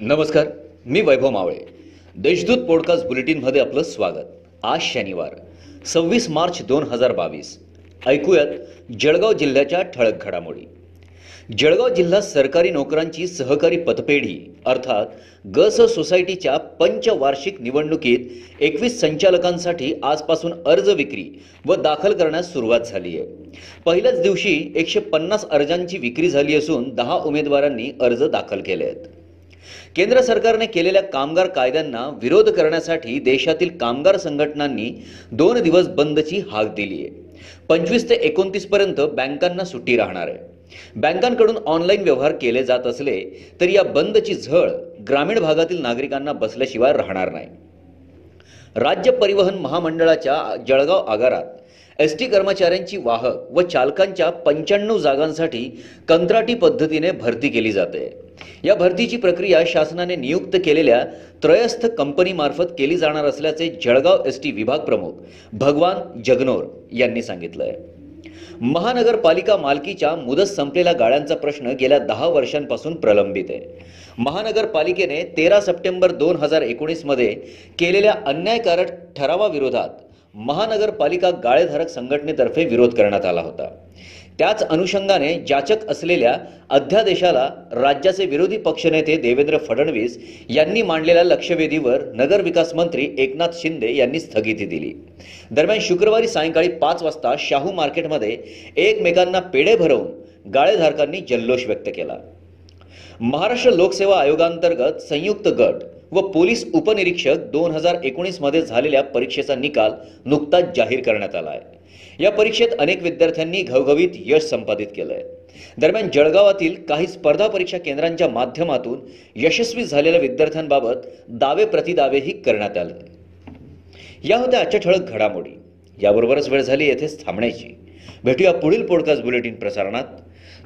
नमस्कार मी वैभव मावळे. देशदूत पॉडकास्ट बुलेटिनमध्ये आपलं स्वागत. आज शनिवार सव्वीस मार्च दोन हजार बावीस. ऐकूयात जळगाव जिल्ह्याच्या ठळक घडामोडी. जळगाव जिल्हा सरकारी नोकरांची सहकारी पतपेढी अर्थात गस सोसायटीच्या पंचवार्षिक निवडणुकीत एकवीस संचालकांसाठी आजपासून अर्ज विक्री व दाखल करण्यास सुरुवात झाली आहे. पहिल्याच दिवशी एकशे पन्नास अर्जांची विक्री झाली असून दहा उमेदवारांनी अर्ज दाखल केले आहेत. केंद्र सरकारने केलेल्या कामगार कायद्यांना विरोध करण्यासाठी देशातील कामगार संघटनांनी दोन दिवस बंदची हाक दिली आहे. पंचवीस ते एकोणतीस पर्यंत बँकांना सुट्टी राहणार आहे. बँकांकडून ऑनलाईन व्यवहार केले जात असले तरी या बंदची झळ ग्रामीण भागातील नागरिकांना बसल्याशिवाय राहणार नाही. राज्य परिवहन महामंडळाच्या जळगाव आगारात एस टी कर्मचाऱ्यांची वाहक व चालकांच्या पंच्याण्णव जागांसाठी कंत्राटी पद्धतीने भरती केली जाते. या भरतीची प्रक्रिया शासनाने नियुक्त केलेल्या त्रयस्थ कंपनीमार्फत केली जाणार असल्याचे जळगाव एस टी विभाग प्रमुख भगवान जगनोर यांनी सांगितलं महानगरपालिका मालकीच्या मुदत संपलेल्या गाळ्यांचा प्रश्न गेल्या दहा वर्षांपासून प्रलंबित आहे. महानगरपालिकेने तेरा सप्टेंबर दोन हजार एकोणीसमध्ये केलेल्या अन्यायकारक ठरावाविरोधात महानगरपालिका गाळेधारक संघटनेतर्फे विरोध करण्यात आला होता. त्याच अनुषंगाने जाचक असलेल्या अध्यादेशाला राज्याचे विरोधी पक्षनेते देवेंद्र फडणवीस यांनी मांडलेल्या लक्षवेधीवर नगरविकास मंत्री एकनाथ शिंदे यांनी स्थगिती दिली. दरम्यान शुक्रवारी सायंकाळी पाच वाजता शाहू मार्केटमध्ये एकमेकांना पेढे भरवून गाळेधारकांनी जल्लोष व्यक्त केला. महाराष्ट्र लोकसेवा आयोगांतर्गत संयुक्त गट व पोलीस उपनिरीक्षक दोन हजार एकोणीसमध्ये झालेल्या परीक्षेचा निकाल नुकताच जाहीर करण्यात आला आहे या परीक्षेत अनेक विद्यार्थ्यांनी घवघवीत यश संपादित केलं आहे दरम्यान जळगावातील काही स्पर्धा परीक्षा केंद्रांच्या माध्यमातून यशस्वी झालेल्या विद्यार्थ्यांबाबत दावे प्रतिदावेही करण्यात आले. या होत्या आजच्या ठळक घडामोडी. याबरोबरच वेळ झाली येथेच थांबण्याची. भेटूया पुढील पॉडकास्ट बुलेटिन प्रसारणात.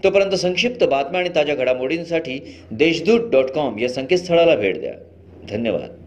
तोपर्यंत संक्षिप्त बातम्या आणि ताज्या घडामोडींसाठी देशदूत डॉट कॉम या संकेतस्थळाला भेट द्या. धन्यवाद.